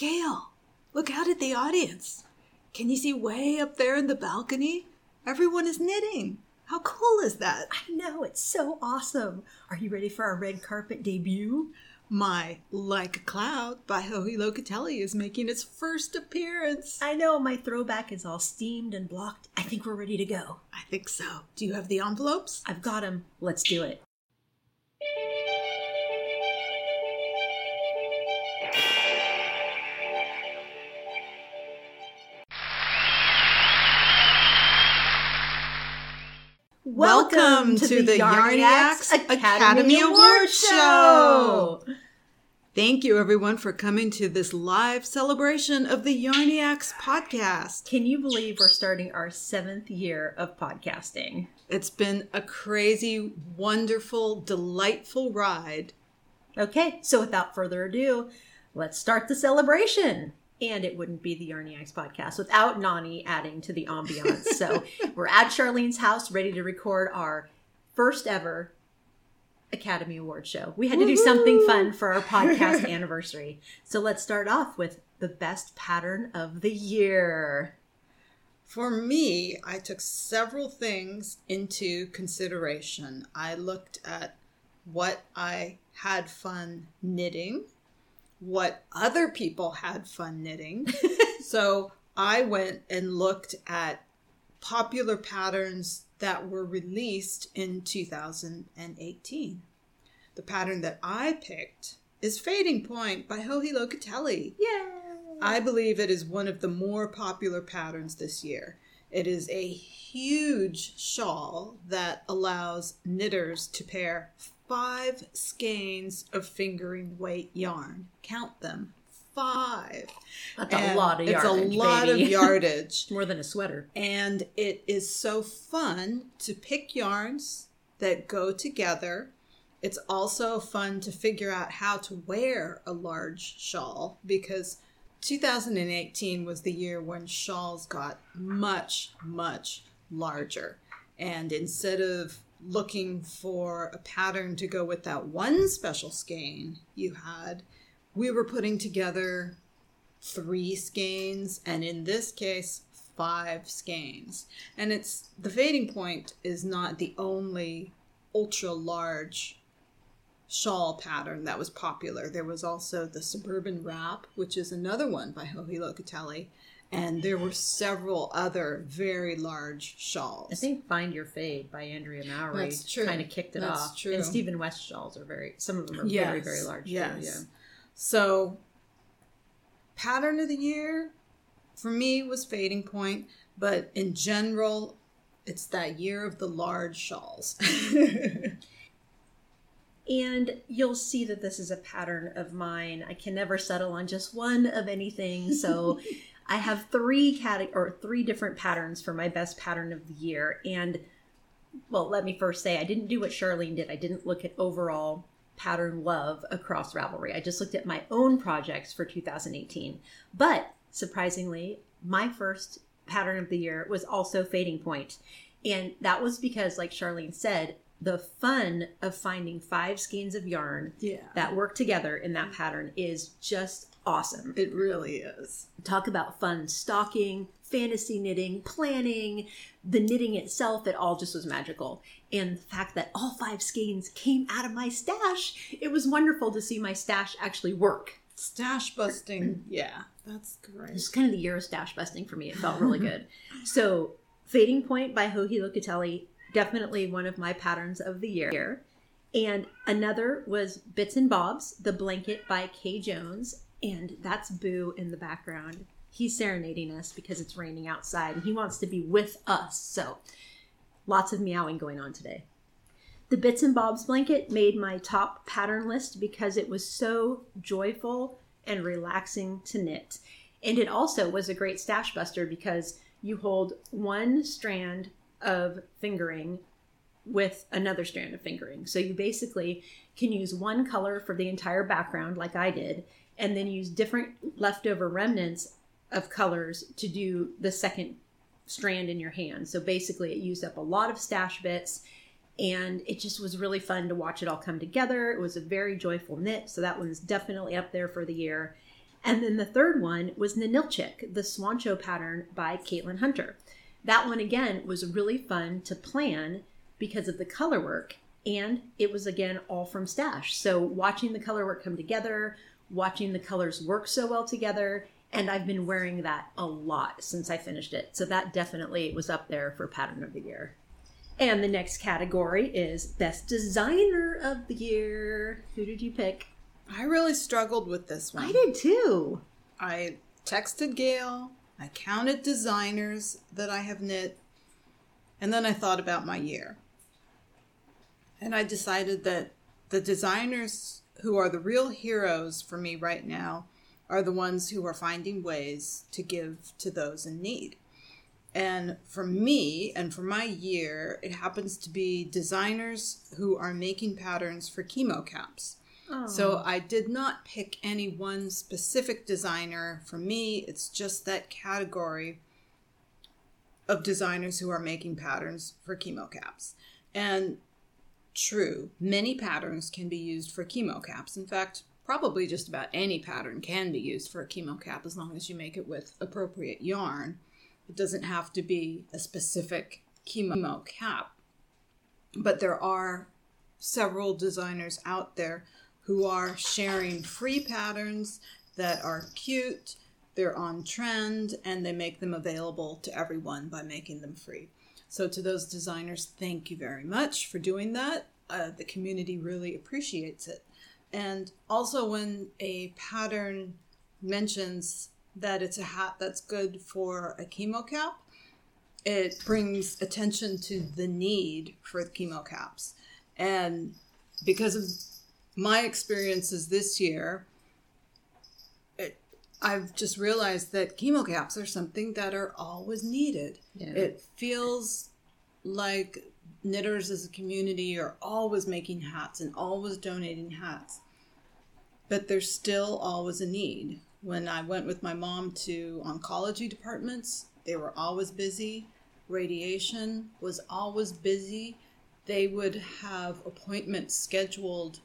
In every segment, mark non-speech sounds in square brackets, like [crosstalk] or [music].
Gail, look out at the audience. Can you see way up there in the balcony? Everyone is knitting. How cool is that? I know, it's so awesome. Are you ready for our red carpet debut? My Like a Cloud by Joji Locatelli is making its first appearance. I know, my throwback is all steamed and blocked. I think we're ready to go. I think so. Do you have the envelopes? I've got them. Let's do it. Welcome, to, the Yarniacs Academy, Award Show. Thank you, everyone, for coming to this live celebration of the Yarniacs podcast. Can you believe we're starting our seventh year of podcasting? It's been a crazy, wonderful, delightful ride. Okay, so without further ado, let's start the celebration. And it wouldn't be the Yarniacs podcast without Nani adding to the ambiance. So [laughs] we're at Charlene's house, ready to record our first ever Academy Award show. We had to do something fun for our podcast [laughs] anniversary. So let's start off with the best pattern of the year. For me, I took several things into consideration. I looked at what I had fun knitting, what other people had fun knitting. [laughs] so I went and looked at popular patterns that were released in 2018. The pattern that I picked is Fading Point by Joji Locatelli. Yay! I believe it is one of the more popular patterns this year. It is a huge shawl that allows knitters to pair five skeins of fingering weight yarn. Count them. Five. That's a lot of yardage. It's a lot baby. of [laughs] yardage. More than a sweater. and it is so fun to pick yarns that go together. It's also fun to figure out how to wear a large shawl because 2018 was the year when shawls got much, much larger. And instead of looking for a pattern to go with that one special skein you had, we were putting together three skeins, and in this case, five skeins. And it's the fading point is not the only ultra large shawl pattern that was popular. There was also the suburban wrap, which is another one by Joji Locatelli, and there were several other very large shawls. I think "Find Your Fade" by Andrea Mowry That's true. kind of kicked it That's off. true. And Stephen West shawls are very. Some of them are Yes, very very large. too, Yes. yeah. So, pattern of the year for me was fading point, but in general, it's that year of the large shawls. [laughs] And you'll see that this is a pattern of mine. I can never settle on just one of anything. So [laughs] I have three cate- or three different patterns for my best pattern of the year. And well, let me first say I didn't do what Charlene did. I didn't look at overall pattern love across Ravelry. I just looked at my own projects for 2018. But surprisingly, my first pattern of the year was also Fading Point. And that was because, like Charlene said, the fun of finding five skeins of yarn yeah. that work together in that pattern is just awesome. It really is. Talk about fun stocking, fantasy knitting, planning, the knitting itself, it all just was magical. And the fact that all five skeins came out of my stash, it was wonderful to see my stash actually work. Stash busting. Yeah, that's great. It's kind of the year of stash busting for me. It felt really good. [laughs] so, Fading Point by Joji Locatelli, definitely one of my patterns of the year. And another was Bits and Bobs, The Blanket by Kay Jones. And that's Boo in the background. He's serenading us because it's raining outside and he wants to be with us. So, lots of meowing going on today. The Bits and Bobs blanket made my top pattern list because it was so joyful and relaxing to knit. And it also was a great stash buster because you hold one strand of fingering with another strand of fingering. So you basically can use one color for the entire background, like I did, and then use different leftover remnants of colors to do the second strand in your hand. So basically, it used up a lot of stash bits and it just was really fun to watch it all come together. It was a very joyful knit, so that one's definitely up there for the year. And then the third one was Nanilchik, the Swancho pattern by Caitlin Hunter. That one again was really fun to plan because of the color work and it was again all from stash. So watching the color work come together, watching the colors work so well together, and I've been wearing that a lot since I finished it. So that definitely was up there for pattern of the year. And the next category is best designer of the year. Who did you pick? I really struggled with this one. I did too. I texted Gail, I counted designers that I have knit, and then I thought about my year. And I decided that the designers who are the real heroes for me right now are the ones who are finding ways to give to those in need. And for me and for my year, it happens to be designers who are making patterns for chemo caps. Oh. So I did not pick any one specific designer. For me, it's just that category of designers who are making patterns for chemo caps. And true, many patterns can be used for chemo caps. In fact, probably just about any pattern can be used for a chemo cap as long as you make it with appropriate yarn. It doesn't have to be a specific chemo cap. But there are several designers out there who are sharing free patterns that are cute, they're on trend, and they make them available to everyone by making them free. So, to those designers, thank you very much for doing that. Uh, the community really appreciates it. And also, when a pattern mentions that it's a hat that's good for a chemo cap, it brings attention to the need for the chemo caps. And because of my experiences this year, I've just realized that chemo caps are something that are always needed. Yeah. It feels like knitters as a community are always making hats and always donating hats. But there's still always a need. When I went with my mom to oncology departments, they were always busy. Radiation was always busy. They would have appointments scheduled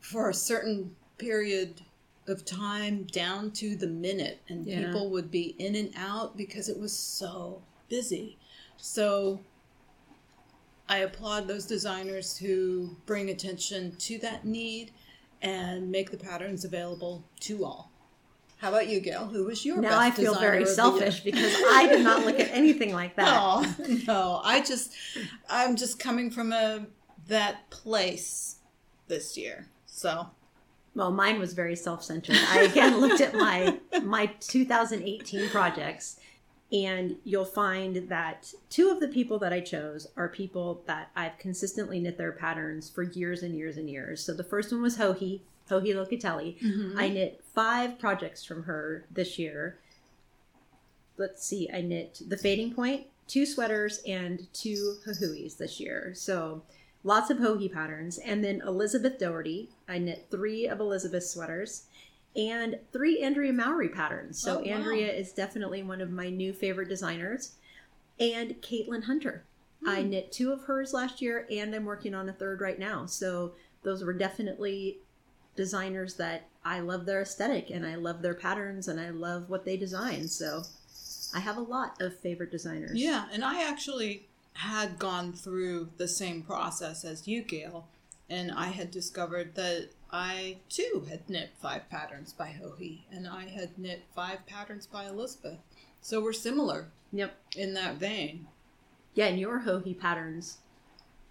for a certain period of time down to the minute, and yeah. people would be in and out because it was so busy. So I applaud those designers who bring attention to that need and make the patterns available to all. How about you, Gail? Who was your now I feel very selfish because I did not look at [laughs] anything like that. Oh no, I just I'm just coming from a that place this year. So well, mine was very self-centered. I again looked at my my 2018 projects and you'll find that two of the people that I chose are people that I've consistently knit their patterns for years and years and years. So the first one was Joji, Joji Locatelli. Mm-hmm. I knit five projects from her this year. Let's see, I knit the Fading Point, two sweaters, and two hahuis this year. So lots of Joji patterns. And then Elizabeth Doherty, I knit three of Elizabeth's sweaters and three Andrea Mowry patterns. So oh, wow. Andrea is definitely one of my new favorite designers. And Caitlin Hunter. Hmm. I knit two of hers last year and I'm working on a third right now. So those were definitely designers that I love their aesthetic and I love their patterns and I love what they design. So I have a lot of favorite designers. Yeah, and I actually had gone through the same process as you, Gail, and I had discovered that I too had knit five patterns by Joji, and I had knit five patterns by Elizabeth. So we're similar. Yep. In that vein. Yeah, and your Joji patterns,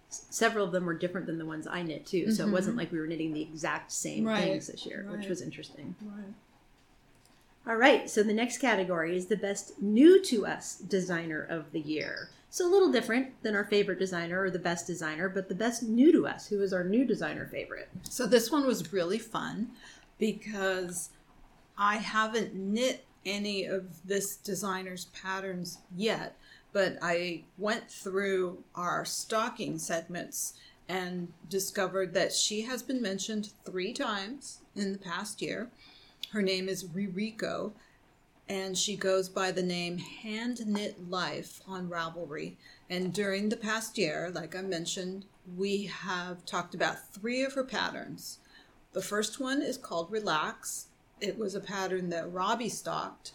several of them were different than the ones I knit too. Mm-hmm. So it mm-hmm. wasn't like we were knitting the exact same right. things this year, right. which was interesting. Right. All right, so the next category is the best new to us designer of the year. So a little different than our favorite designer or the best designer, but the best new to us. Who is our new designer favorite? So this one was really fun because I haven't knit any of this designer's patterns yet, but I went through our stocking segments and discovered that she has been mentioned three times in the past year. Her name is Ririko, and she goes by the name Hand Knit Life on Ravelry. And during the past year, like I mentioned, we have talked about three of her patterns. The first one is called Relax, it was a pattern that Robbie stocked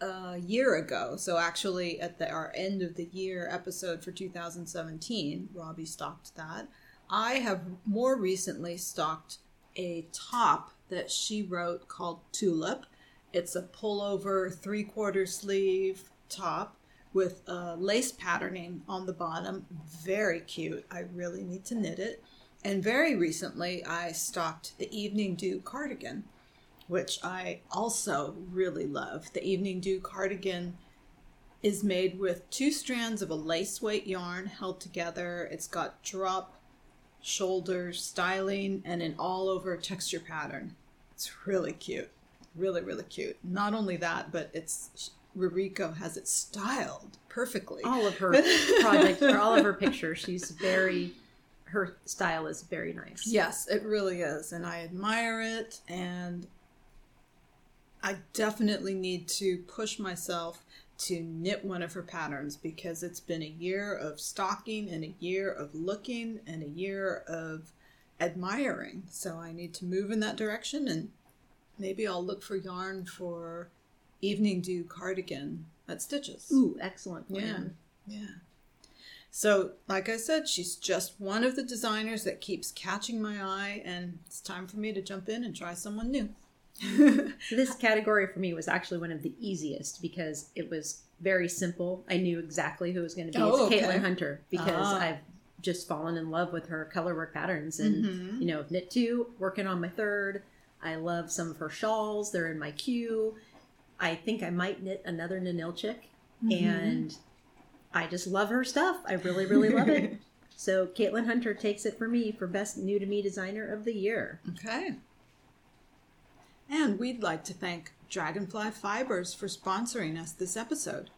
a year ago. So actually, at the, our end of the year episode for 2017, Robbie stocked that. I have more recently stocked a top that she wrote called Tulip. It's a pullover three quarter sleeve top with a lace patterning on the bottom. Very cute. I really need to knit it. And very recently, I stocked the Evening Dew cardigan, which I also really love. The Evening Dew cardigan is made with two strands of a lace weight yarn held together. It's got drop shoulder styling and an all over texture pattern. It's really cute. Really, really cute. Not only that, but it's Ririko has it styled perfectly. All of her [laughs] projects or all of her pictures, she's very her style is very nice. Yes, it really is. And I admire it. And I definitely need to push myself to knit one of her patterns because it's been a year of stalking and a year of looking and a year of admiring. So I need to move in that direction and maybe I'll look for yarn for evening dew cardigan at Stitches. Ooh, excellent plan. Yeah. Yeah. So, like I said, she's just one of the designers that keeps catching my eye, and it's time for me to jump in and try someone new. [laughs] this category for me was actually one of the easiest because it was very simple. I knew exactly who it was going to be. Oh, it's okay. Caitlin Hunter because Ah. I've just fallen in love with her colorwork patterns, and Mhm. you know, knit two, working on my third. I love some of her shawls; they're in my queue. I think I might knit another Nanilchik, Mm-hmm. and I just love her stuff. I really, really love it. [laughs] So Caitlin Hunter takes it for me for best new to me designer of the year. Okay. And we'd like to thank Dragonfly Fibers for sponsoring us this episode.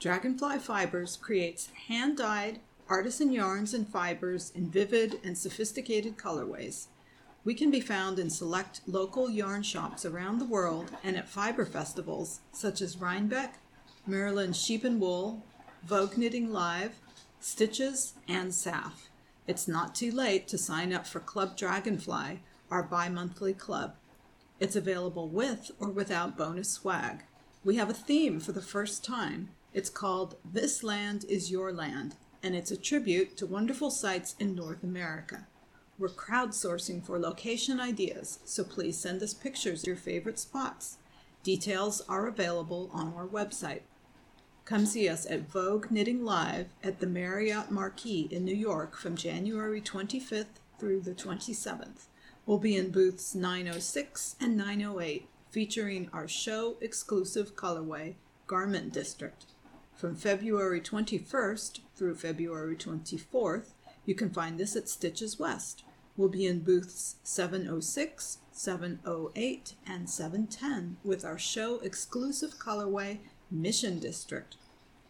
Dragonfly Fibers creates hand dyed artisan yarns and fibers in vivid and sophisticated colorways. We can be found in select local yarn shops around the world and at fiber festivals such as Rhinebeck, Maryland Sheep and Wool, Vogue Knitting Live, Stitches, and SAF. It's not too late to sign up for Club Dragonfly, our bi monthly club. It's available with or without bonus swag. We have a theme for the first time. It's called This Land is Your Land, and it's a tribute to wonderful sites in North America. We're crowdsourcing for location ideas, so please send us pictures of your favorite spots. Details are available on our website. Come see us at Vogue Knitting Live at the Marriott Marquis in New York from January 25th through the 27th. We'll be in booths 906 and 908, featuring our show exclusive colorway, Garment District. From February 21st through February 24th, you can find this at Stitches West. We'll be in booths 706, 708, and 710 with our show exclusive colorway, Mission District.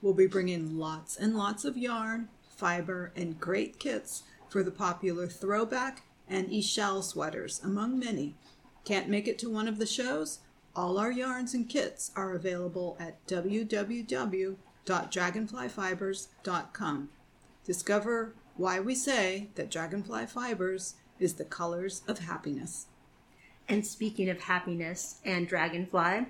We'll be bringing lots and lots of yarn, fiber, and great kits for the popular throwback and e-shell sweaters, among many. Can't make it to one of the shows? All our yarns and kits are available at www.dragonflyfibers.com. Discover why we say that Dragonfly Fibers is the colors of happiness. And speaking of happiness and dragonfly,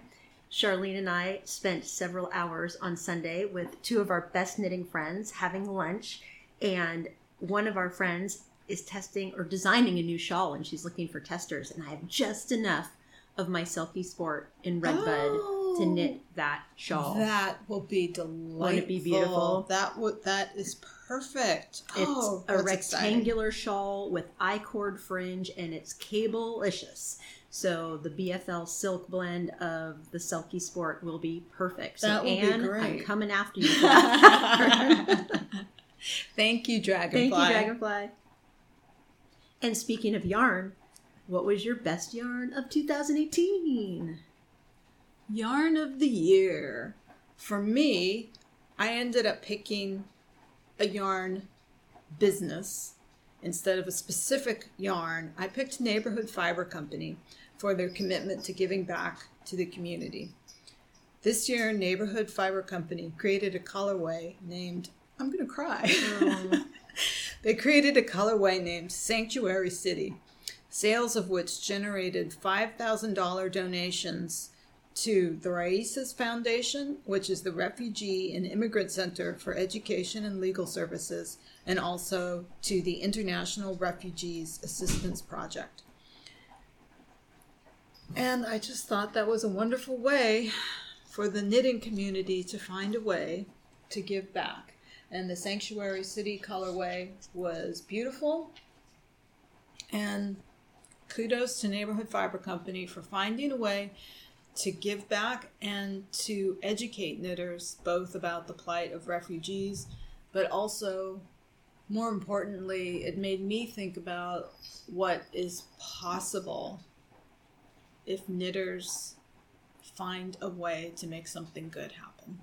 Charlene and I spent several hours on Sunday with two of our best knitting friends having lunch. And one of our friends is testing or designing a new shawl, and she's looking for testers. And I have just enough of my Selkie Sport in Redbud to Oh. knit that shawl. That will be delightful. it be beautiful? That would that is perfect. It's oh, a that's exciting. rectangular shawl with I-cord fringe and it's cable-licious. So the BFL silk blend of the Selkie Sport will be perfect. So That will be Anne, I'm great. coming after you. [laughs] Thank you, Dragonfly. Thank you, Dragonfly. And speaking of yarn, what was your best yarn of 2018? Yarn of the year. For me, I ended up picking a yarn business instead of a specific yarn. I picked Neighborhood Fiber Company for their commitment to giving back to the community. This year, Neighborhood Fiber Company created a colorway named, I'm going to cry. [laughs] they created a colorway named Sanctuary City. sales of which generated $5,000 donations to the Raíces Foundation, which is the Refugee and Immigrant Center for Education and Legal Services, and also to the International Refugees Assistance Project. And I just thought that was a wonderful way for the knitting community to find a way to give back. And the Sanctuary City colorway was beautiful. And kudos to Neighborhood Fiber Company for finding a way to give back and to educate knitters both about the plight of refugees, but also, more importantly, it made me think about what is possible if knitters find a way to make something good happen.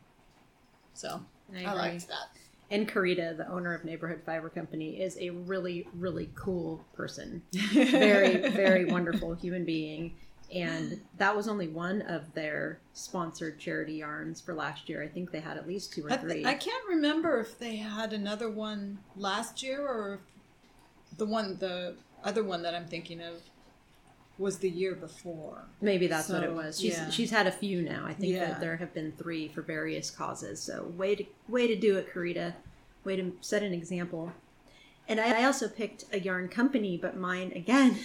So I, I liked that. And Karida, the owner of Neighborhood Fiber Company, is a really, really cool person. [laughs] Very, very wonderful human being and [gasps] that was only one of their sponsored charity yarns for last year. I think they had at least two or I three. I can't remember if they had another one last year or the one the other one that I'm thinking of was the year before. Maybe that's so, what it was. She's yeah. she's had a few now. I think yeah. that there have been three for various causes. So way to way to do it, Karida. Way to set an example. And I, I also picked a yarn company, but mine again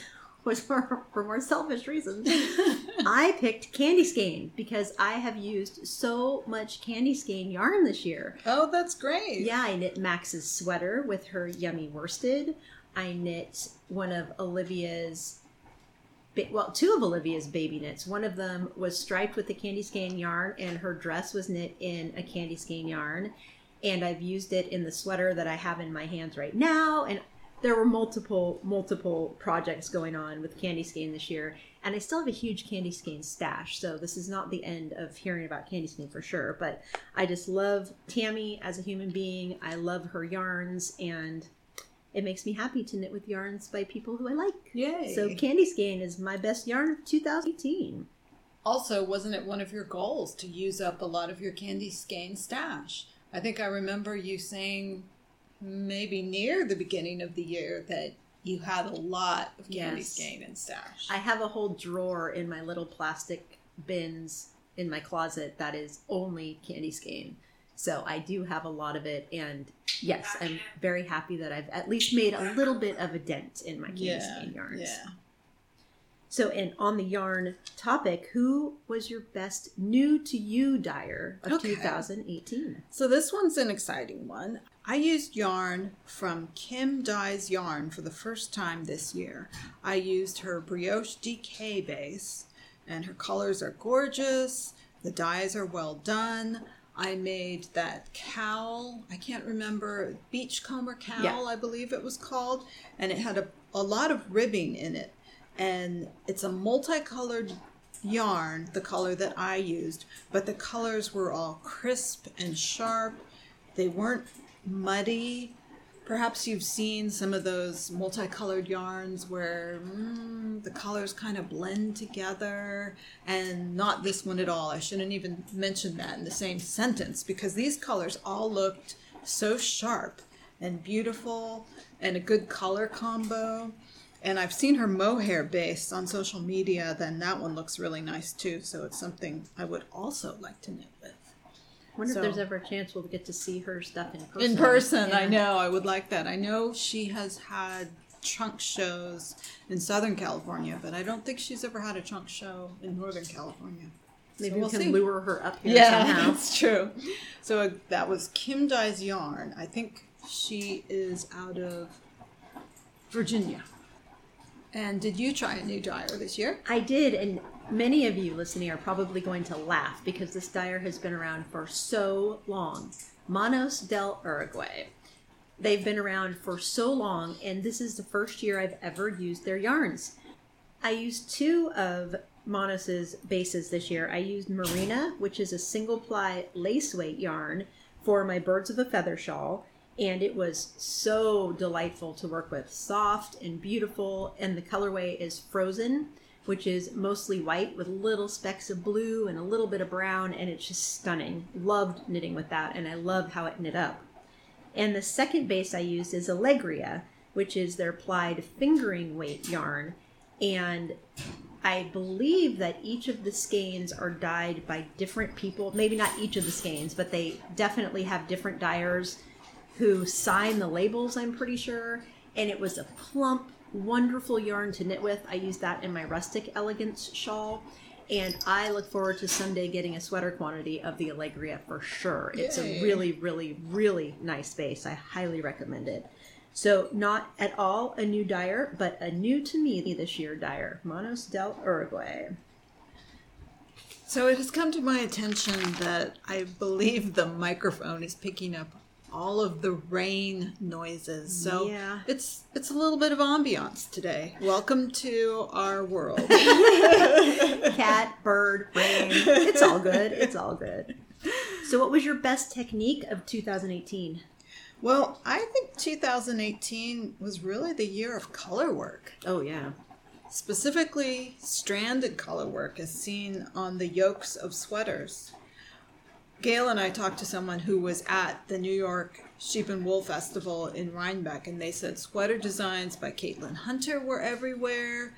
was for, for more selfish reasons. [laughs] I picked Candy Skein because I have used so much Candy Skein yarn this year. Oh, that's great. Yeah, I knit Max's sweater with her yummy worsted. I knit one of Olivia's well, two of Olivia's baby knits. One of them was striped with the candy skein yarn, and her dress was knit in a candy skein yarn. And I've used it in the sweater that I have in my hands right now. And there were multiple multiple projects going on with Candy Skein this year, and I still have a huge Candy Skein stash. So this is not the end of hearing about Candy Skein for sure. But I just love Tammy as a human being. I love her yarns, and it makes me happy to knit with yarns by people who I like. Yay! So Candy Skein is my best yarn of 2018. Also, wasn't it one of your goals to use up a lot of your Candy Skein stash? I think I remember you saying maybe near the beginning of the year that you had a lot of candy yes. skein and stash. I have a whole drawer in my little plastic bins in my closet that is only candy skein. So I do have a lot of it, and yes, I'm very happy that I've at least made a little bit of a dent in my candy yeah, skein yarns. Yeah. So, and on the yarn topic, who was your best new to you dyer of okay. 2018? So, this one's an exciting one. I used yarn from Kim Dyes Yarn for the first time this year. I used her Brioche DK base, and her colors are gorgeous. The dyes are well done. I made that cowl. I can't remember beachcomber cowl, yeah. I believe it was called, and it had a, a lot of ribbing in it and it's a multicolored yarn, the color that I used, but the colors were all crisp and sharp. They weren't muddy. Perhaps you've seen some of those multicolored yarns where mm, the colors kind of blend together, and not this one at all. I shouldn't even mention that in the same sentence because these colors all looked so sharp and beautiful and a good color combo and I've seen her mohair base on social media. Then that one looks really nice too. So it's something I would also like to knit with. I wonder so, if there's ever a chance we'll get to see her stuff in person. In person, yeah. I know. I would like that. I know she has had trunk shows in Southern California, but I don't think she's ever had a trunk show in Northern California. Maybe so we'll we can see. lure her up here yeah, [laughs] somehow. that's true. So uh, that was Kim Dyes Yarn. I think she is out of Virginia. And did you try a new dyer this year? I did, and many of you listening are probably going to laugh because this dyer has been around for so long. Manos del Uruguay. They've been around for so long, and this is the first year I've ever used their yarns. I used two of Manos's bases this year. I used Marina, which is a single ply lace weight yarn, for my Birds of a Feather shawl, and it was so delightful to work with. Soft and beautiful and the colorway is frozen which is mostly white with little specks of blue and a little bit of brown and it's just stunning. Loved knitting with that and i love how it knit up. And the second base i used is Alegria which is their plied fingering weight yarn. And I believe that each of the skeins are dyed by different people. Maybe not each of the skeins, but they definitely have different dyers who sign the labels, I'm pretty sure. And it was a plump, wonderful yarn to knit with. I used that in my rustic elegance shawl. And I look forward to someday getting a sweater quantity of the Alegria for sure. It's Yay. a really, really, really nice base. I highly recommend it. So, not at all a new dyer, but a new to me this year dyer, Manos del Uruguay. So it has come to my attention that I believe the microphone is picking up all of the rain noises. So Yeah. it's it's a little bit of ambiance today. Welcome to our world. [laughs] Cat, bird, rain. It's all good. It's all good. So, what was your best technique of 2018? well, I think 2018 was really the year of color work. Oh, yeah. Specifically, stranded color work is seen on the yokes of sweaters. Gail and I talked to someone who was at the New York Sheep and Wool Festival in Rhinebeck, and they said sweater designs by Caitlin Hunter were everywhere.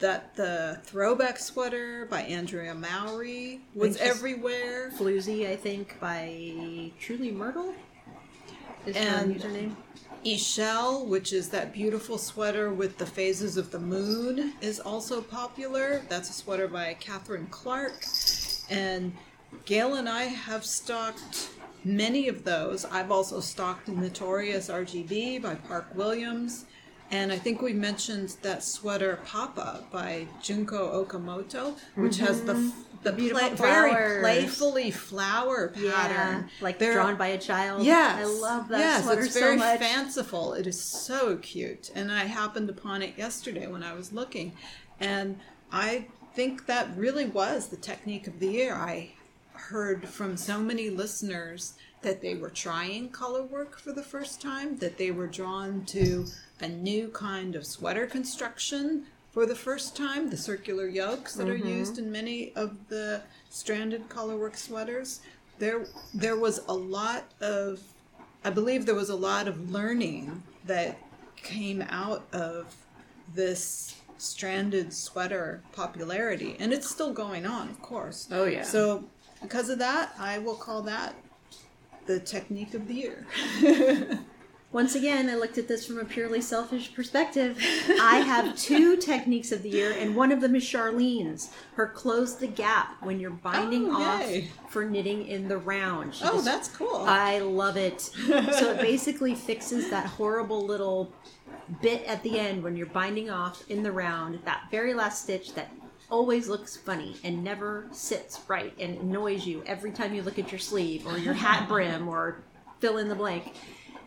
That the throwback sweater by Andrea Mowry was everywhere. Floozy, I think, by Truly Myrtle is her And- username. Eshell, which is that beautiful sweater with the phases of the moon, is also popular. That's a sweater by Catherine Clark. And Gail and I have stocked many of those. I've also stocked Notorious RGB by Park Williams. And I think we mentioned that sweater Papa by Junko Okamoto, which has the mm-hmm. the beautiful play- very playfully flower Yeah, pattern, like They're- drawn by a child. Yes, I love that yes, sweater it's very so much. fanciful. It is so cute, and I happened upon it yesterday when I was looking, and I think that really was the technique of the year. I heard from so many listeners that they were trying color work for the first time, that they were drawn to a new kind of sweater construction for the first time, the circular yokes that are mm-hmm. used in many of the stranded colorwork sweaters. There, there was a lot of, I believe there was a lot of learning that came out of this stranded sweater popularity, and it's still going on, of course. Oh, yeah. So, because of that, I will call that the technique of the year. [laughs] Once again, I looked at this from a purely selfish perspective. [laughs] I have two techniques of the year, and one of them is Charlene's. Her close the gap when you're binding Oh, yay. off for knitting in the round. She Oh, just- that's cool. I love it. So it [laughs] basically fixes that horrible little bit at the end when you're binding off in the round, that very last stitch that always looks funny and never sits right and annoys you every time you look at your sleeve or your hat [laughs] brim or fill in the blank.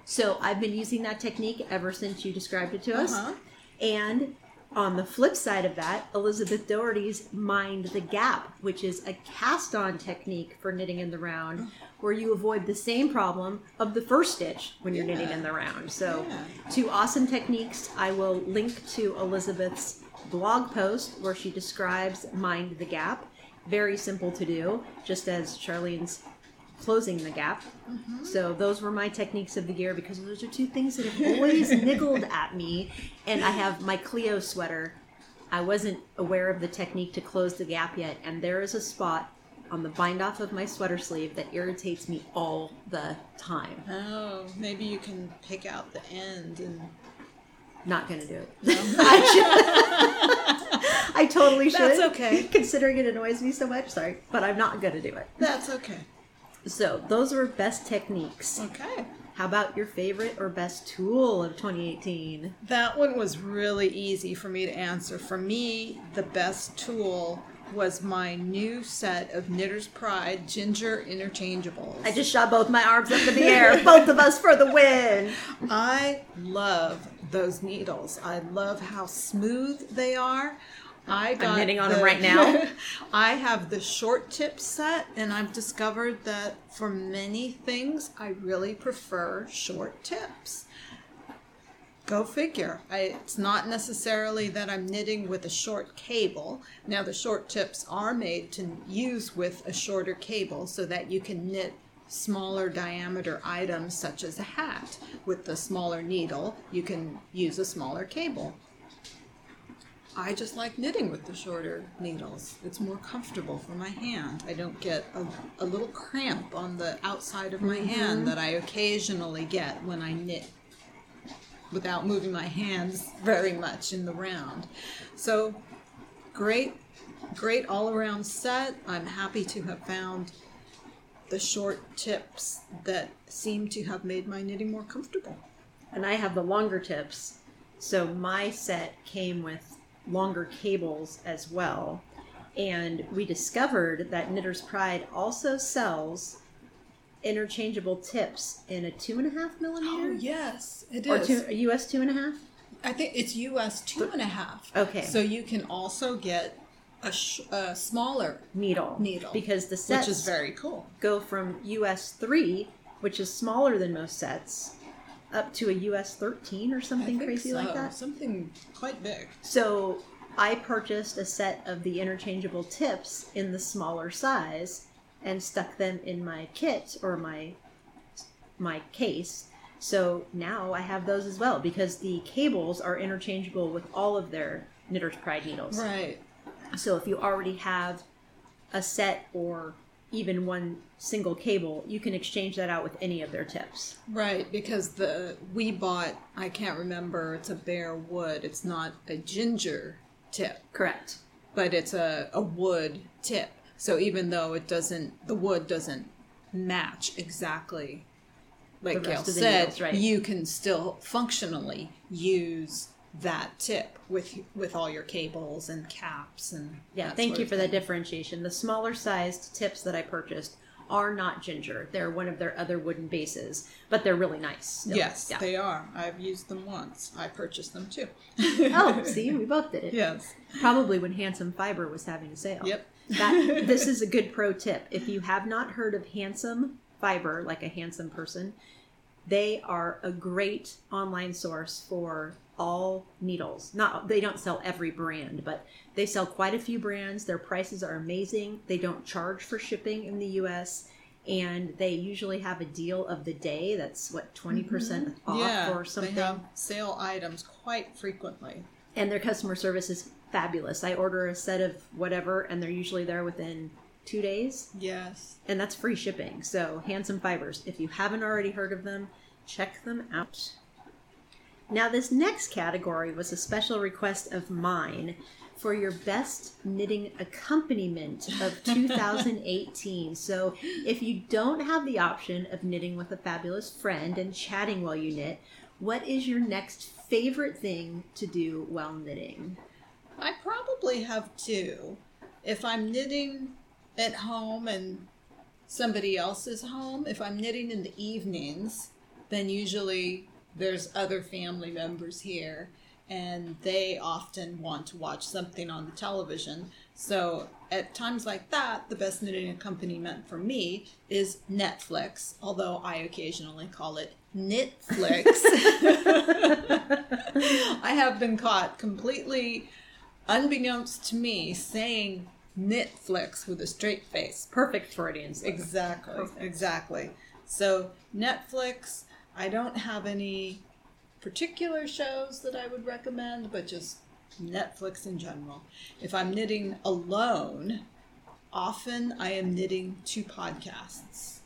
So I've been using that technique ever since you described it to us. Uh-huh. And on the flip side of that, Elizabeth Doherty's Mind the Gap, which is a cast on technique for knitting in the round, where you avoid the same problem of the first stitch when you're knitting in the round. So, Yeah. two awesome techniques. I will link to Elizabeth's blog post where she describes Mind the Gap. Very simple to do, just as Charlene's closing the gap. Mm-hmm. So those were my techniques of the year because those are two things that have always [laughs] niggled at me. And I have my Clio sweater. I wasn't aware of the technique to close the gap yet, and there is a spot on the bind off of my sweater sleeve that irritates me all the time. Oh, maybe you can pick out the end and Not gonna do it. [laughs] [laughs] I, should- I totally should. That's okay. Considering it annoys me so much. Sorry, but I'm not gonna do it. that's okay. So those were best techniques. Okay. How about your favorite or best tool of 2018? That one was really easy for me to answer. For me, the best tool was my new set of Knitter's Pride Ginger Interchangeables. I just shot both my arms up in the air, [laughs] both of us for the win. I love those needles. I love how smooth they are. I got knitting on the- them right now. [laughs] I have the short tip set, and I've discovered that for many things, I really prefer short tips. Go figure. I, it's not necessarily that I'm knitting with a short cable. Now, the short tips are made to use with a shorter cable so that you can knit smaller diameter items such as a hat. With the smaller needle, you can use a smaller cable. I just like knitting with the shorter needles. It's more comfortable for my hand. I don't get a, a little cramp on the outside of my hand mm-hmm. that I occasionally get when I knit without moving my hands very much in the round. So great, great all around set. I'm happy to have found the short tips that seem to have made my knitting more comfortable. and I have the longer tips. So my set came with longer cables as well. And we discovered that Knitter's Pride also sells interchangeable tips in a two and a half millimeter oh, yes, it or two, a US two and a half. I think it's US two and a half. Okay. So you can also get a, sh- a smaller, needle. Needle. Because the sets which is very cool. go from US three, which is smaller than most sets, up to a US thirteen or I something crazy so. like that. Something quite big. So I purchased a set of the interchangeable tips in the smaller size and stuck them in my kit or my my case. So now I have those as well because the cables are interchangeable with all of their Knitter's Pride needles. Right. So if you already have a set or even one single cable, you can exchange that out with any of their tips. Right, because the we bought I can't remember, it's a bare wood. It's not a ginger tip, Correct. but it's a, a wood tip. So even though it doesn't the wood doesn't match exactly like Gail rest of the said, needles, right. you can still functionally use that tip with with all your cables and caps and Yeah, thank you for that differentiation. The smaller sized tips that I purchased are not ginger. They're one of their other wooden bases, but they're really nice. still. Yes, Yeah. they are. I've used them once. I purchased them too. oh, [laughs] see, we both did it. yes. Probably when Handsome Fiber was having a sale. Yep. That this is a good pro tip. If you have not heard of Handsome Fiber, like a handsome person, they are a great online source for all needles. Not they don't sell every brand, but they sell quite a few brands. Their prices are amazing. They don't charge for shipping in the US and they usually have a deal of the day that's what 20% mm-hmm. off yeah, or something They have sale items quite frequently. and their customer service is fabulous. I order a set of whatever, and they're usually there within two days, Yes. and that's free shipping. So, Handsome Fibers, if you haven't already heard of them, check them out. Now, this next category was a special request of mine for your best knitting accompaniment of [laughs] 2018. so, if you don't have the option of knitting with a fabulous friend and chatting while you knit, what is your next favorite thing to do while knitting? I probably have two. If I'm knitting at home and somebody else is home, if I'm knitting in the evenings, then usually there's other family members here and they often want to watch something on the television. So at times like that, the best knitting accompaniment for me is Netflix, although I occasionally call it Knitflix. [laughs] [laughs] I have been caught completely unbeknownst to me saying Netflix with a straight face. Perfect Freudian slip. Exactly. Perfect. Exactly. So Netflix, I don't have any particular shows that I would recommend, but just Netflix in general. If I'm knitting alone, often I am knitting two podcasts.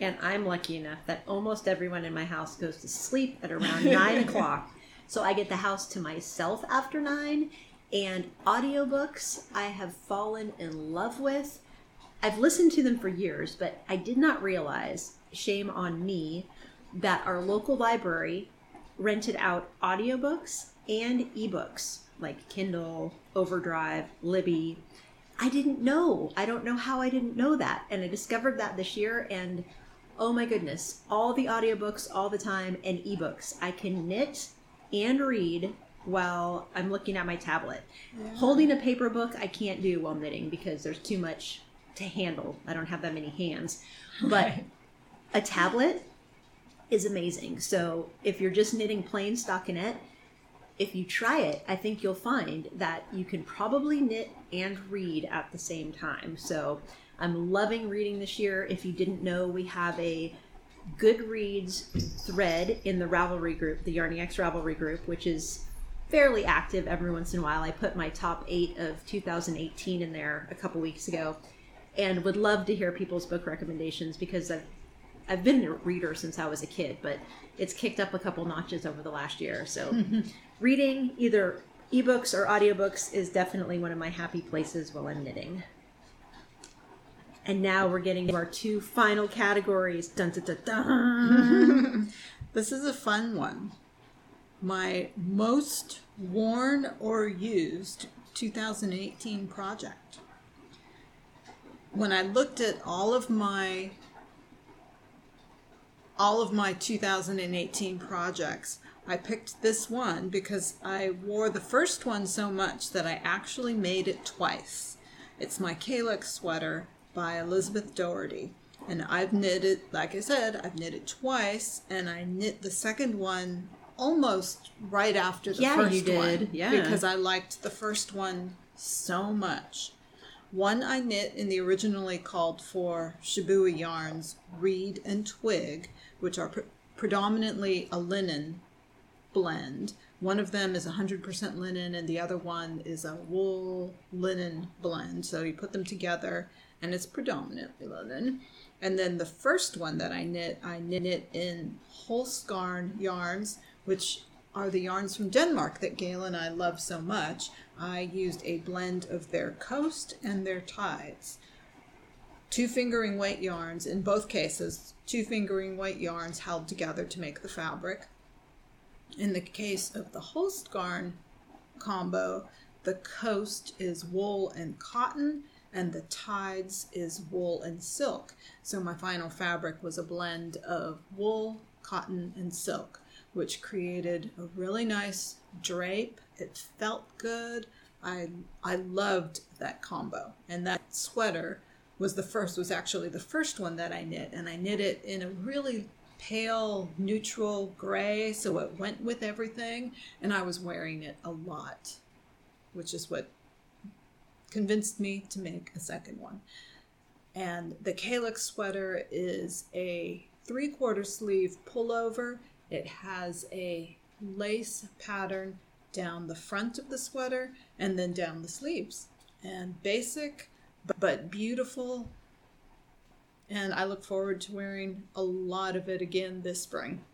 And I'm lucky enough that almost everyone in my house goes to sleep at around [laughs] nine o'clock. So I get the house to myself after nine. And audiobooks, I have fallen in love with. I've listened to them for years, but I did not realize, shame on me, that our local library rented out audiobooks and ebooks like Kindle, Overdrive, Libby. I didn't know. I don't know how I didn't know that. And I discovered that this year and oh my goodness, all the audiobooks all the time and ebooks. I can knit and read while I'm looking at my tablet. Holding a paper book I can't do while knitting because there's too much to handle. I don't have that many hands. But a tablet is amazing. So if you're just knitting plain stockinette, if you try it, I think you'll find that you can probably knit and read at the same time. So I'm loving reading this year. If you didn't know, we have a Goodreads thread in the Ravelry group, the Yarniacs Ravelry group, which is fairly active every once in a while. I put my top eight of 2018 in there a couple weeks ago, and would love to hear people's book recommendations because I've I've been a reader since I was a kid, but it's kicked up a couple notches over the last year. So, [laughs] reading either ebooks or audiobooks is definitely one of my happy places while I'm knitting. And now we're getting to our two final categories. Dun, dun, dun. [laughs] This is a fun one. My most worn or used 2018 project. When I looked at all of my all of my 2018 projects, I picked this one because I wore the first one so much that I actually made it twice. It's my Calyx sweater by Elizabeth Doherty. And I've knit it, like I said, I've knit it twice, and I knit the second one almost right after the Yeah, first you did. one. Yeah. Because I liked the first one so much. One I knit in the originally called for Shibui yarns, Reed and Twig, which are pre- predominantly a linen blend. One of them is 100% linen, and the other one is a wool linen blend. So you put them together, and it's predominantly linen. And then the first one that I knit, I knit it in Holst Garn yarns, which are the yarns from Denmark that Gail and I love so much. I used a blend of their coast and their tides two fingering weight yarns in both cases two fingering weight yarns held together to make the fabric in the case of the Holst Garn combo the coast is wool and cotton and the tides is wool and silk. So my final fabric was a blend of wool cotton and silk which created a really nice drape. It felt good. I i loved that combo. And that sweater was the first was actually the first one that I knit and I knit it in a really pale neutral gray so it went with everything and I was wearing it a lot which is what convinced me to make a second one and the calyx sweater is a three quarter sleeve pullover it has a lace pattern down the front of the sweater and then down the sleeves and basic but beautiful. And I look forward to wearing a lot of it again this spring.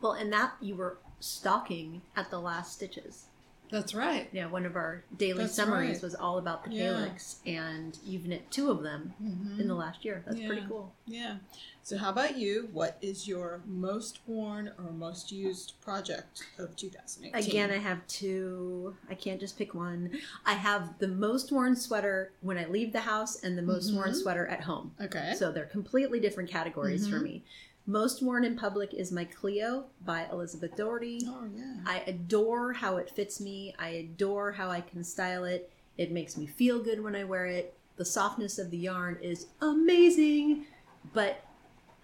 well, and that you were stocking at the last stitches. That's right. Yeah, one of our daily That's summaries right. was all about the Yeah. calyx, and you've knit two of them mm-hmm. in the last year. That's pretty cool. Yeah. So, how about you? What is your most worn or most used project of 2018? Again, I have two. I can't just pick one. I have the most worn sweater when I leave the house and the most worn mm-hmm. sweater at home. Okay. So they're completely different categories for mm-hmm. me. Most worn in public is my Clio by Elizabeth Doherty. oh, yeah. I adore how it fits me. I adore how I can style it. It makes me feel good when I wear it. The softness of the yarn is amazing, but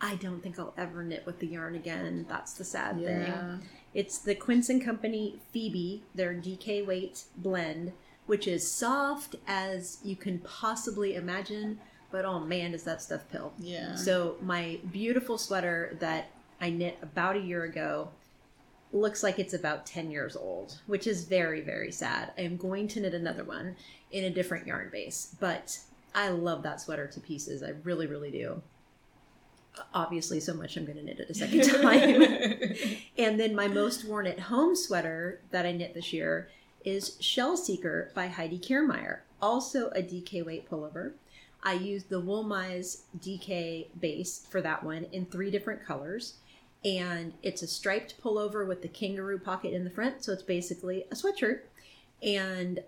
I don't think I'll ever knit with the yarn again. That's the sad Yeah. thing. It's the Quince and Company Phoebe, their DK weight blend, which is soft as you can possibly imagine, but oh man, does that stuff pill. Yeah. So my beautiful sweater that I knit about a year ago looks like it's about 10 years old, which is very, very sad. I am going to knit another one in a different yarn base, but I love that sweater to pieces. I really, really do. Obviously, so much I'm going to knit it a second [laughs] time. and then my most worn at home sweater that I knit this year is Shell Seeker by Heidi Kirrmaier, also a DK weight pullover. I used the Wollmeise DK base for that one in three different colors. And it's a striped pullover with the kangaroo pocket in the front. So it's basically a sweatshirt. And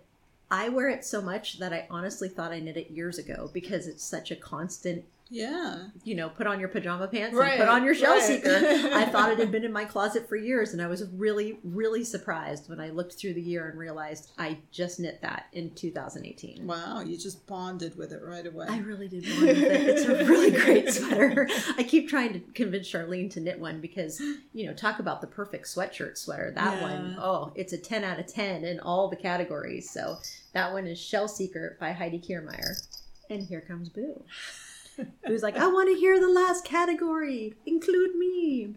I wear it so much that I honestly thought I knit it years ago because it's such a constant, yeah. you know, put on your pajama pants Right, and put on your shell right. seeker. [laughs] I thought it had been in my closet for years. And I was really, really surprised when I looked through the year and realized I just knit that in 2018. Wow. You just bonded with it right away. I really did bond with it. It's a really [laughs] great sweater. I keep trying to convince Charlene to knit one because, you know, talk about the perfect sweatshirt sweater. That Yeah. one, oh, it's a 10 out of 10 in all the categories. So that one is Shell Seeker by Heidi Kirrmaier. And here comes Boo. [laughs] Boo's like, I want to hear the last category. Include me.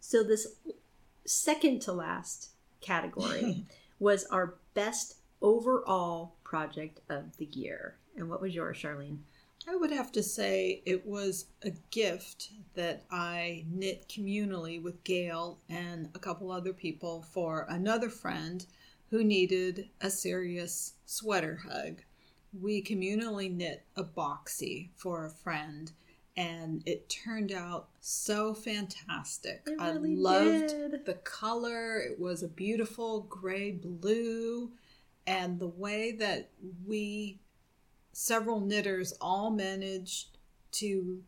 So this second to last category [laughs] was our best overall project of the year. And what was yours, Charlene? I would have to say it was a gift that I knit communally with Gail and a couple other people for another friend who needed a serious sweater hug. We communally knit a boxy for a friend and it turned out so fantastic. It I loved did. the color. It was a beautiful gray blue and the way that we several knitters all managed to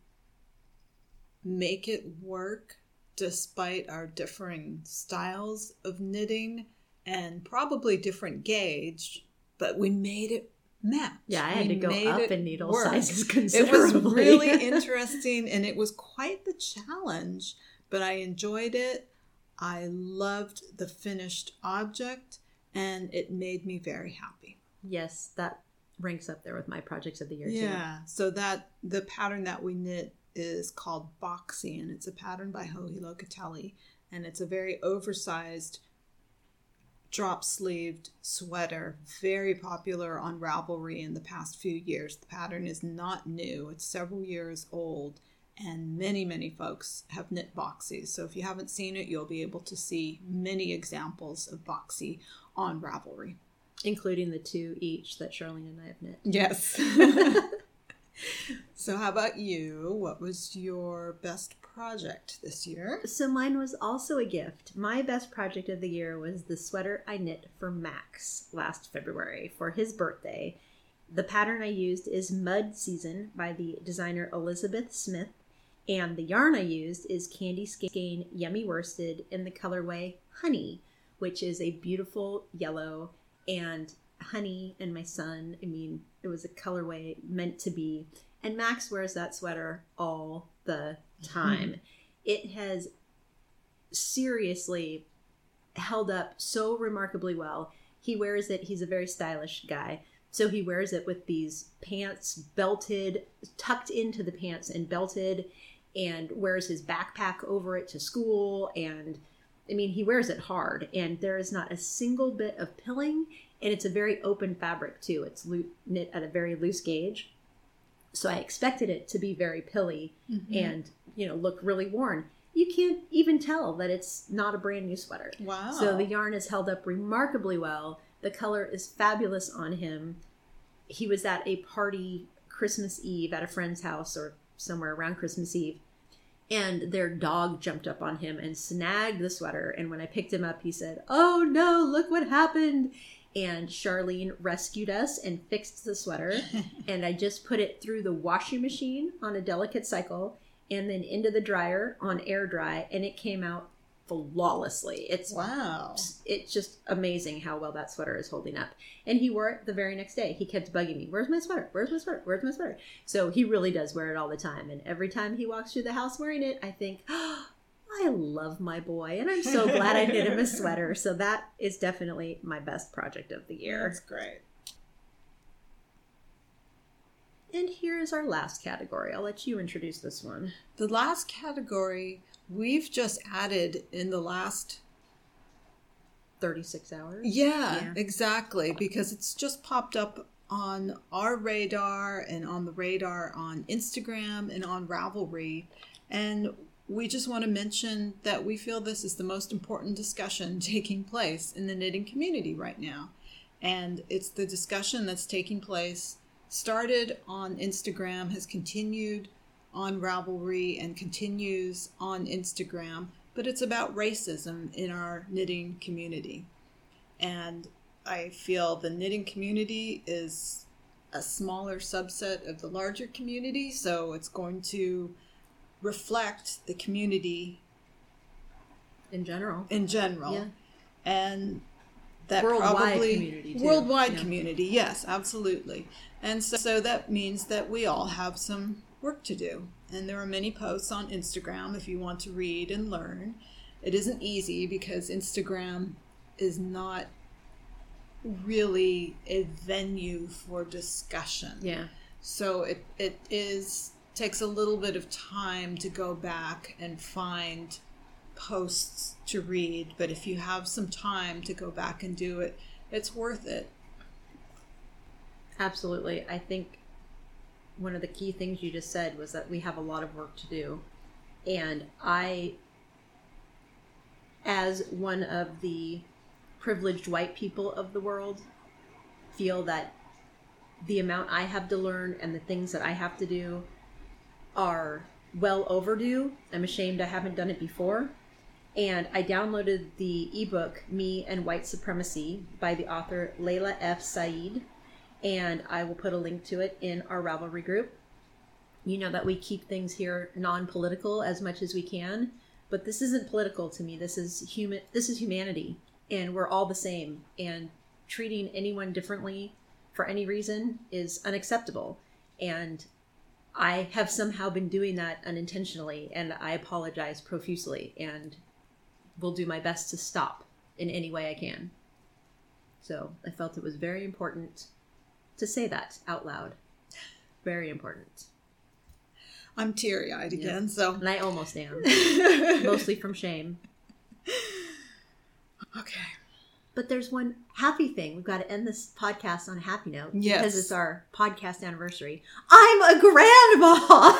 make it work despite our differing styles of knitting and probably different gauge, but we made it match. Yeah, I had We to go up in needle work. sizes It was really [laughs] interesting and it was quite the challenge, but I enjoyed it. I loved the finished object and it made me very happy. yes, that ranks up there with my projects of the year too. Yeah. So that the pattern that we knit is called Boxy, and it's a pattern by Joji Locatelli, and it's a very oversized drop sleeved sweater, very popular on Ravelry in the past few years. The pattern is not new; it's several years old. And many, many folks have knit boxies. So if you haven't seen it, you'll be able to see many examples of boxy on Ravelry. Including the two each that Charlene and I have knit. Yes. [laughs] [laughs] so, how about you? What was your best project this year? So mine was also a gift. My best project of the year was the sweater I knit for Max last February for his birthday. The pattern I used is Mud Season by the designer Elizabeth Smith, and the yarn I used is Candy Skein Yummy Worsted in the colorway Honey, which is a beautiful yellow and honey and my son. I mean, it was a colorway meant to be. And Max wears that sweater all the time. Mm-hmm. It has seriously held up so remarkably well. He wears it, he's a very stylish guy. So he wears it with these pants belted, tucked into the pants and belted, and wears his backpack over it to school. And I mean, he wears it hard, and there is not a single bit of pilling, and it's a very open fabric too. It's knit at a very loose gauge. So I expected it to be very pilly mm-hmm. and, you know, look really worn. You can't even tell that it's not a brand new sweater. Wow. So the yarn has held up remarkably well. The color is fabulous on him. He was at a party Christmas Eve at a friend's house or somewhere around Christmas Eve. And their dog jumped up on him and snagged the sweater. And when I picked him up, he said, Oh no, look what happened. And Charlene rescued us and fixed the sweater. [laughs] and I just put it through the washing machine on a delicate cycle and then into the dryer on air dry. And it came out flawlessly. It's wow. it's just amazing how well that sweater is holding up. And he wore it the very next day. He kept bugging me, Where's my sweater? Where's my sweater? Where's my sweater? So he really does wear it all the time. And every time he walks through the house wearing it, I think, [gasps] oh, I love my boy. And I'm so glad I knit him a sweater. So that is definitely my best project of the year. That's great. And here is our last category. I'll let you introduce this one. The last category we've just added in the last 36 hours. Yeah, Yeah. exactly. Because it's just popped up on our radar and on the radar on Instagram and on Ravelry. And we just want to mention that we feel this is the most important discussion [laughs] taking place in the knitting community right now. And it's the discussion that's taking place, started on Instagram, has continued on Ravelry, and continues on Instagram. But it's about racism in our knitting community. And I feel the knitting community is a smaller subset of the larger community, so it's going to reflect the community In general. in general. Yeah. And that Worldwide probably community, too. worldwide Yeah. community, yes, absolutely. And so, so that means that we all have some work to do. And there are many posts on Instagram if you want to read and learn. It isn't easy because Instagram is not really a venue for discussion. Yeah. So it, it is takes a little bit of time to go back and find posts to read, but if you have some time to go back and do it, it's worth it. Absolutely. I think one of the key things you just said was that we have a lot of work to do. And I, as one of the privileged white people of the world, feel that the amount I have to learn and the things that I have to do are well overdue. I'm ashamed I haven't done it before. And I downloaded the ebook Me and White Supremacy by the author Layla F. Saad and I will put a link to it in our Ravelry group. You know that we keep things here non-political as much as we can, but this isn't political to me. This is human. This is humanity, and we're all the same. And treating anyone differently for any reason is unacceptable. And I have somehow been doing that unintentionally, and I apologize profusely, and will do my best to stop in any way I can. So I felt it was very important to say that out loud. Very important. I'm teary eyed again, so. And I almost am. [laughs] Mostly from shame. Okay. But there's one happy thing. We've got to end this podcast on a happy note. Yes. Because it's our podcast anniversary. I'm a grandma!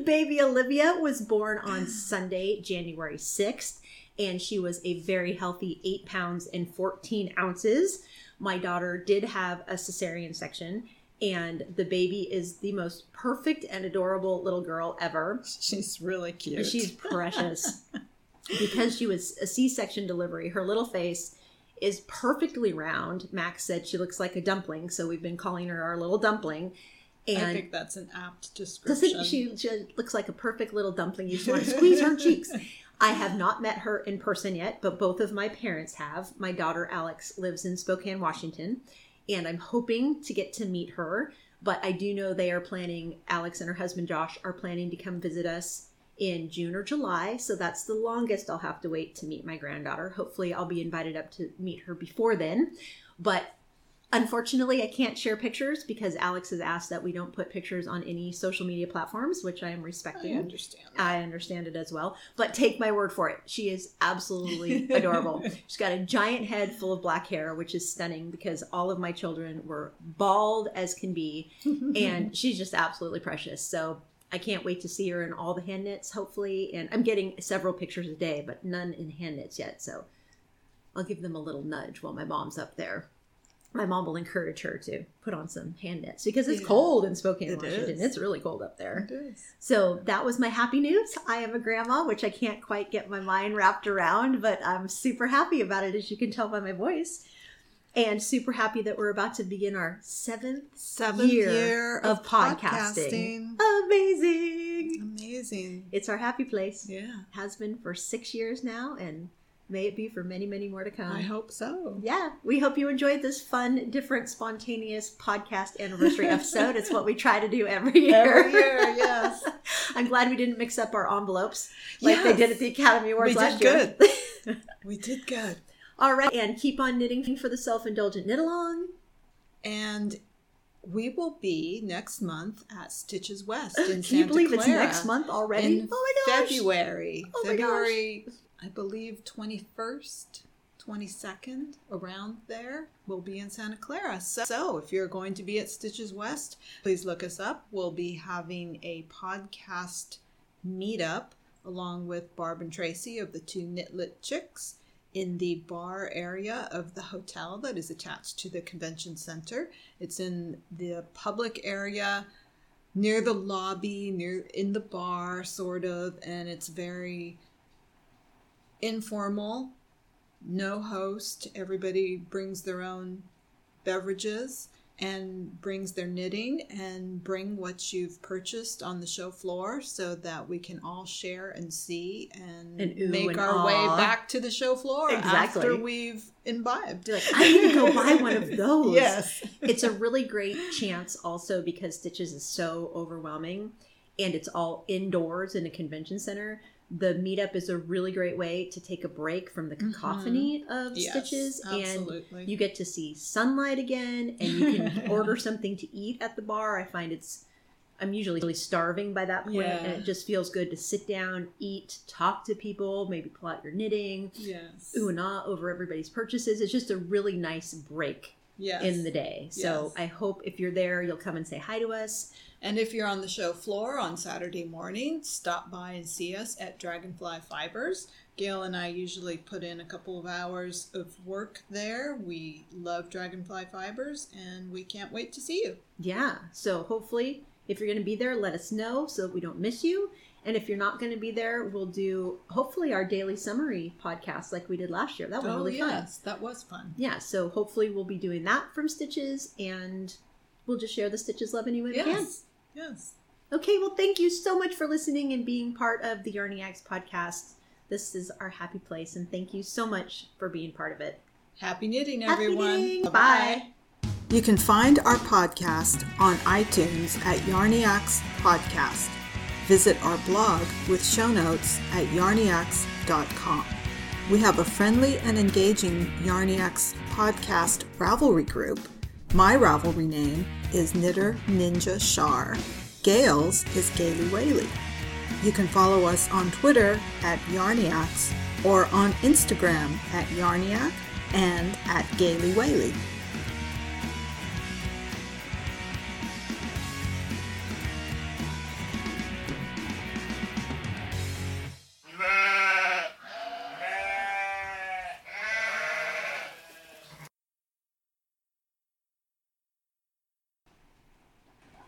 [laughs] Baby Olivia was born on Sunday, January 6th, and she was a very healthy 8 pounds and 14 ounces. My daughter did have a cesarean section, and the baby is the most perfect and adorable little girl ever. She's really cute. She's precious. [laughs] because she was a C-section delivery, her little face is perfectly round. Max said she looks like a dumpling, so we've been calling her our little dumpling. I And think that's an apt description. doesn't she, she looks like a perfect little dumpling. You just want to squeeze her cheeks. [laughs] I have not met her in person yet, but both of my parents have. My daughter Alex lives in Spokane, Washington, and I'm hoping to get to meet her. But I do know they are planning, Alex and her husband Josh are planning to come visit us in June or July. So that's the longest I'll have to wait to meet my granddaughter. Hopefully, I'll be invited up to meet her before then. But Unfortunately, I can't share pictures because Alex has asked that we don't put pictures on any social media platforms, which I am I respecting. understand. I understand it as well. But take my word for it. She is absolutely [laughs] adorable. She's got a giant head full of black hair, which is stunning because all of my children were bald as can be. [laughs] And she's just absolutely precious. So I can't wait to see her in all the hand knits, hopefully. And I'm getting several pictures a day, but none in hand knits yet. So I'll give them a little nudge while my mom's up there. My mom will encourage her to put on some hand knits because it's Yeah. cold in Spokane, It Washington. is. It's really cold up there. So that was my happy news. I am a grandma, which I can't quite get my mind wrapped around, but I'm super happy about it, as you can tell by my voice. And super happy that we're about to begin our seventh Seventh year, year, of, of, podcasting. podcasting. Amazing. Amazing. It's our happy place. Yeah. Has been for six years now, and may it be for many, many more to come. I hope so. Yeah, we hope you enjoyed this fun, different, spontaneous podcast anniversary [laughs] episode. it's what we try to do every year. Every year, yes. [laughs] I'm glad we didn't mix up our envelopes like they did at the Academy Awards We last did year. [laughs] We did good. All right, and keep on knitting for the self-indulgent knit along. And we will be next month at Stitches West in Santa Clara. Can you Santa believe it's next month already? oh my gosh! February. Oh my gosh. February, I believe, 21st, 22nd, around there. We'll be in Santa Clara. So, so if you're going to be at Stitches West, please look us up. We'll be having a podcast meetup along with Barb and Tracy of the two Knitlit Chicks in the bar area of the hotel that is attached to the convention center. It's in the public area near the lobby, near in the bar, sort of, and it's very informal. No host. Everybody brings their own beverages and brings their knitting and bring what you've purchased on the show floor so that we can all share and see and, And make and our way back to the show floor Exactly. after we've imbibed. Like, I need to go buy one of [laughs] those. Yes. it's a really great chance also because Stitches is so overwhelming and it's all indoors in a convention center. The meetup is a really great way to take a break from the cacophony of Mm-hmm. Yes, Stitches absolutely. and you get to see sunlight again and you can [laughs] order something to eat at the bar. I find it's I'm usually really starving by that point, Yeah. and it just feels good to sit down, eat, talk to people, maybe pull out your knitting, Yes. ooh and ah over everybody's purchases. It's just a really nice break yes. in the day. So Yes. I hope if you're there, you'll come and say hi to us. And if you're on the show floor on Saturday morning, stop by and see us at Dragonfly Fibers. Gail and I usually put in a couple of hours of work there. We love Dragonfly Fibers and we can't wait to see you. Yeah. So hopefully, if you're going to be there, let us know so that we don't miss you. And if you're not going to be there, we'll do hopefully our daily summary podcast like we did last year. That was oh, really fun. Oh, yes, that was fun. Yeah. So hopefully, we'll be doing that from Stitches and we'll just share the Stitches love any way we can. Yes. Yes. Okay. Well, thank you so much for listening and being part of the Yarniacs podcast. This is our happy place. And thank you so much for being part of it. Happy knitting, Happy everyone. knitting. Bye-bye. Bye. You can find our podcast on iTunes at Yarniacs Podcast. Visit our blog with show notes at yarniacs.com. We have a friendly and engaging Yarniacs podcast Ravelry group. My Ravelry name is Knitter Ninja Shar. Gail's is Gaily Whaley. You can follow us on Twitter at Yarniacs or on Instagram at Yarniac and at Gaily Whaley.